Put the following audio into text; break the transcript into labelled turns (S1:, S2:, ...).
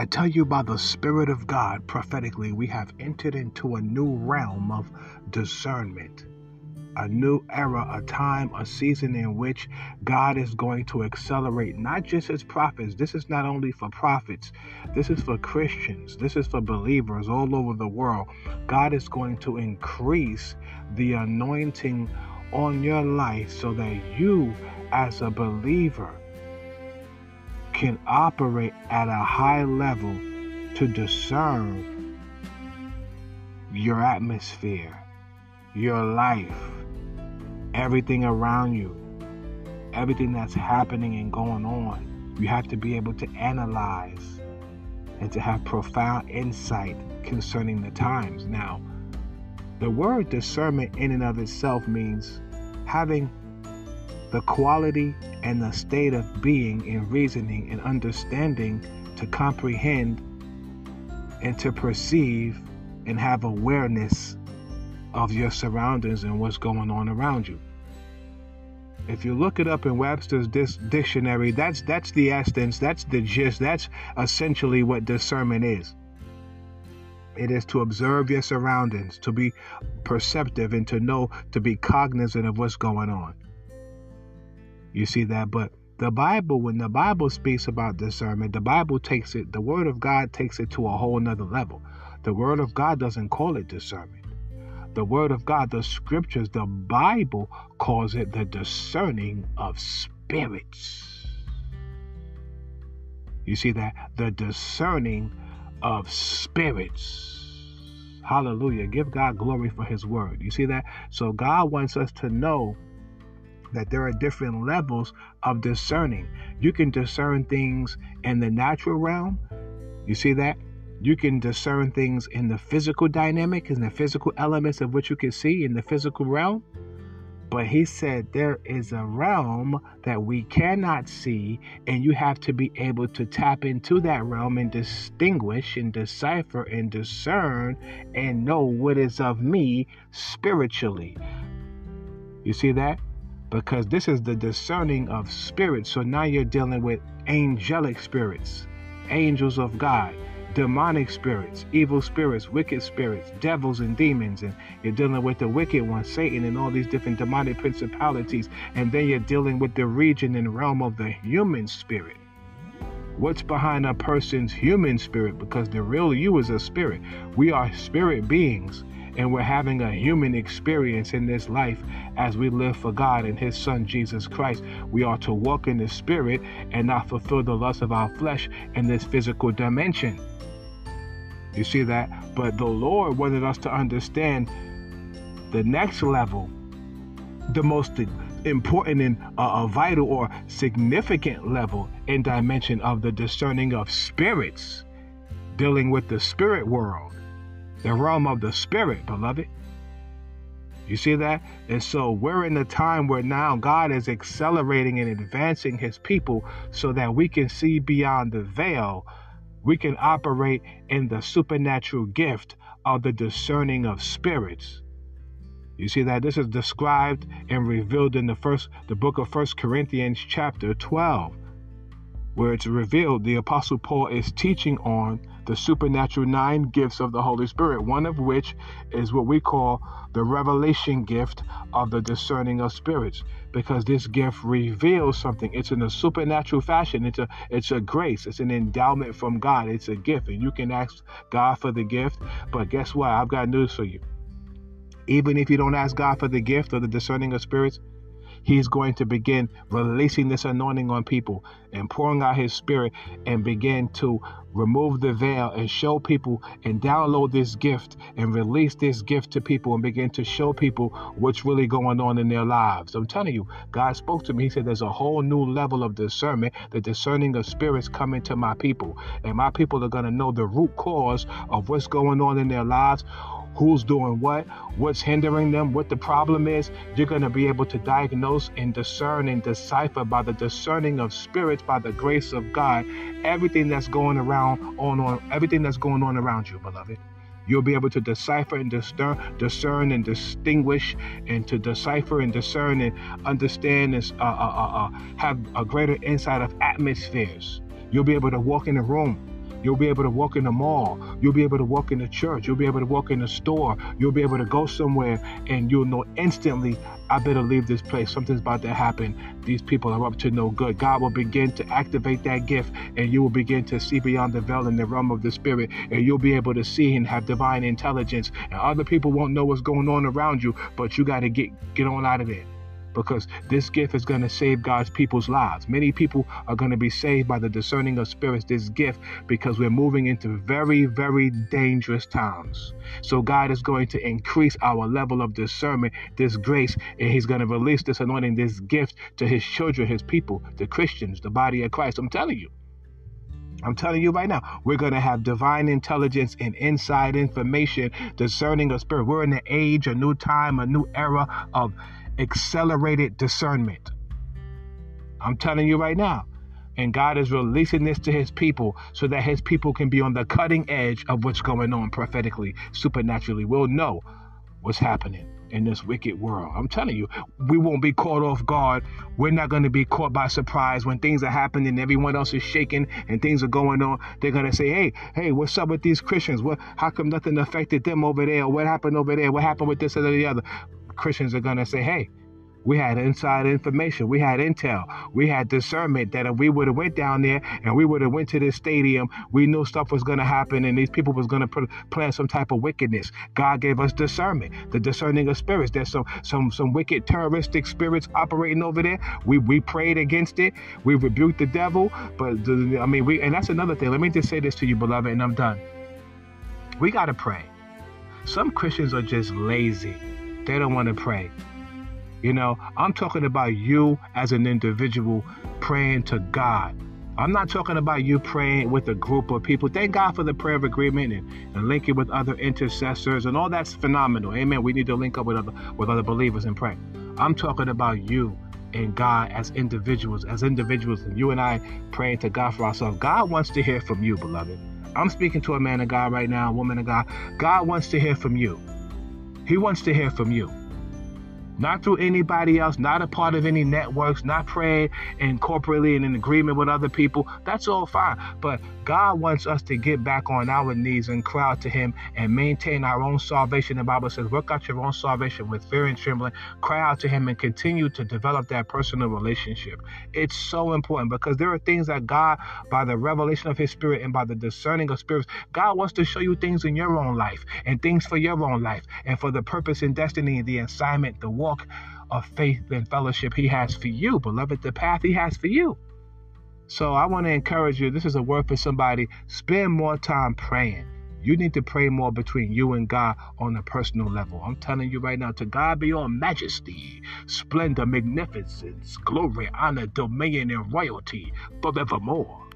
S1: I tell you by the Spirit of God prophetically, we have entered into a new realm of discernment a new era, a time, a season in which God is going to accelerate not just his prophets. This is not only for prophets, this is for Christians, this is for believers all over the world. God is going to increase the anointing on your life so that you, as a believer, can operate at a high level to discern your atmosphere, your life everything around you, everything that's happening and going on. You have to be able to analyze and to have profound insight concerning the times. Now, the word discernment in and of itself means having the quality and the state of being in reasoning and understanding to comprehend and to perceive and have awareness of your surroundings and what's going on around you. If you look it up in Webster's dictionary, that's that's the essence, that's the gist, that's essentially what discernment is. It is to observe your surroundings, to be perceptive and to know, to be cognizant of what's going on. You see that? But the Bible, when the Bible speaks about discernment, the Bible takes it, the Word of God takes it to a whole nother level. The Word of God doesn't call it discernment the Word of God, the Scriptures, the Bible calls it the discerning of spirits. You see that? The discerning of spirits. Hallelujah. Give God glory for His Word. You see that? So God wants us to know that there are different levels of discerning. You can discern things in the natural realm. You see that? You can discern things in the physical dynamic, in the physical elements of what you can see in the physical realm. But he said there is a realm that we cannot see, and you have to be able to tap into that realm and distinguish and decipher and discern and know what is of me spiritually. You see that? Because this is the discerning of spirits. So now you're dealing with angelic spirits, angels of God demonic spirits, evil spirits, wicked spirits, devils and demons, and you're dealing with the wicked one, Satan, and all these different demonic principalities, and then you're dealing with the region and realm of the human spirit. What's behind a person's human spirit? Because the real you is a spirit. We are spirit beings, and we're having a human experience in this life as we live for God and His Son Jesus Christ. We are to walk in the Spirit and not fulfill the lust of our flesh in this physical dimension. You see that? But the Lord wanted us to understand the next level, the most important and uh, vital or significant level and dimension of the discerning of spirits, dealing with the spirit world, the realm of the spirit, beloved. You see that? And so we're in a time where now God is accelerating and advancing his people so that we can see beyond the veil we can operate in the supernatural gift of the discerning of spirits. You see that this is described and revealed in the first the book of First Corinthians chapter 12 where it's revealed the apostle Paul is teaching on the supernatural nine gifts of the Holy Spirit, one of which is what we call the revelation gift of the discerning of spirits, because this gift reveals something. It's in a supernatural fashion. It's a it's a grace. It's an endowment from God. It's a gift, and you can ask God for the gift. But guess what? I've got news for you. Even if you don't ask God for the gift of the discerning of spirits, He's going to begin releasing this anointing on people and pouring out His Spirit and begin to remove the veil and show people and download this gift and release this gift to people and begin to show people what's really going on in their lives. I'm telling you, God spoke to me. He said, There's a whole new level of discernment, the discerning of spirits coming to my people. And my people are going to know the root cause of what's going on in their lives who's doing what, what's hindering them, what the problem is. You're going to be able to diagnose and discern and decipher by the discerning of spirits, by the grace of God, everything that's going around on, on everything that's going on around you, beloved. You'll be able to decipher and discern, discern and distinguish, and to decipher and discern and understand and uh, uh, uh, uh have a greater insight of atmospheres. You'll be able to walk in a room You'll be able to walk in the mall. You'll be able to walk in the church. You'll be able to walk in the store. You'll be able to go somewhere and you'll know instantly, I better leave this place. Something's about to happen. These people are up to no good. God will begin to activate that gift and you will begin to see beyond the veil in the realm of the spirit and you'll be able to see and have divine intelligence. And other people won't know what's going on around you, but you got to get get on out of there because this gift is going to save God's people's lives. Many people are going to be saved by the discerning of spirits, this gift, because we're moving into very, very dangerous times. So God is going to increase our level of discernment, this grace, and He's going to release this anointing, this gift to His children, His people, the Christians, the body of Christ. I'm telling you. I'm telling you right now, we're going to have divine intelligence and inside information discerning of spirit. We're in an age, a new time, a new era of accelerated discernment. I'm telling you right now. And God is releasing this to his people so that his people can be on the cutting edge of what's going on prophetically, supernaturally. We'll know what's happening in this wicked world. I'm telling you, we won't be caught off guard. We're not going to be caught by surprise when things are happening everyone else is shaking and things are going on. They're going to say, hey, hey, what's up with these Christians? What, how come nothing affected them over there? What happened over there? What happened with this and the other? Christians are going to say, hey, we had inside information. We had intel. We had discernment that if we would have went down there and we would have went to this stadium, we knew stuff was going to happen and these people was going to plan some type of wickedness. God gave us discernment, the discerning of spirits. There's some some some wicked terroristic spirits operating over there. We we prayed against it. We rebuked the devil. But the, I mean, we and that's another thing. Let me just say this to you, beloved, and I'm done. We got to pray. Some Christians are just lazy. They don't want to pray. You know, I'm talking about you as an individual praying to God. I'm not talking about you praying with a group of people. Thank God for the prayer of agreement and, and linking with other intercessors and all that's phenomenal. Amen. We need to link up with other with other believers and pray. I'm talking about you and God as individuals, as individuals, and you and I praying to God for ourselves. God wants to hear from you, beloved. I'm speaking to a man of God right now, a woman of God. God wants to hear from you. He wants to hear from you not through anybody else, not a part of any networks, not praying and corporately and in agreement with other people. That's all fine. But God wants us to get back on our knees and cry out to Him and maintain our own salvation. The Bible says, work out your own salvation with fear and trembling, cry out to Him, and continue to develop that personal relationship. It's so important because there are things that God, by the revelation of His Spirit and by the discerning of spirits, God wants to show you things in your own life and things for your own life and for the purpose and destiny, the assignment, the walk of faith and fellowship He has for you, beloved, the path He has for you. So I want to encourage you. This is a word for somebody. Spend more time praying. You need to pray more between you and God on a personal level. I'm telling you right now, to God be all majesty, splendor, magnificence, glory, honor, dominion, and royalty forevermore.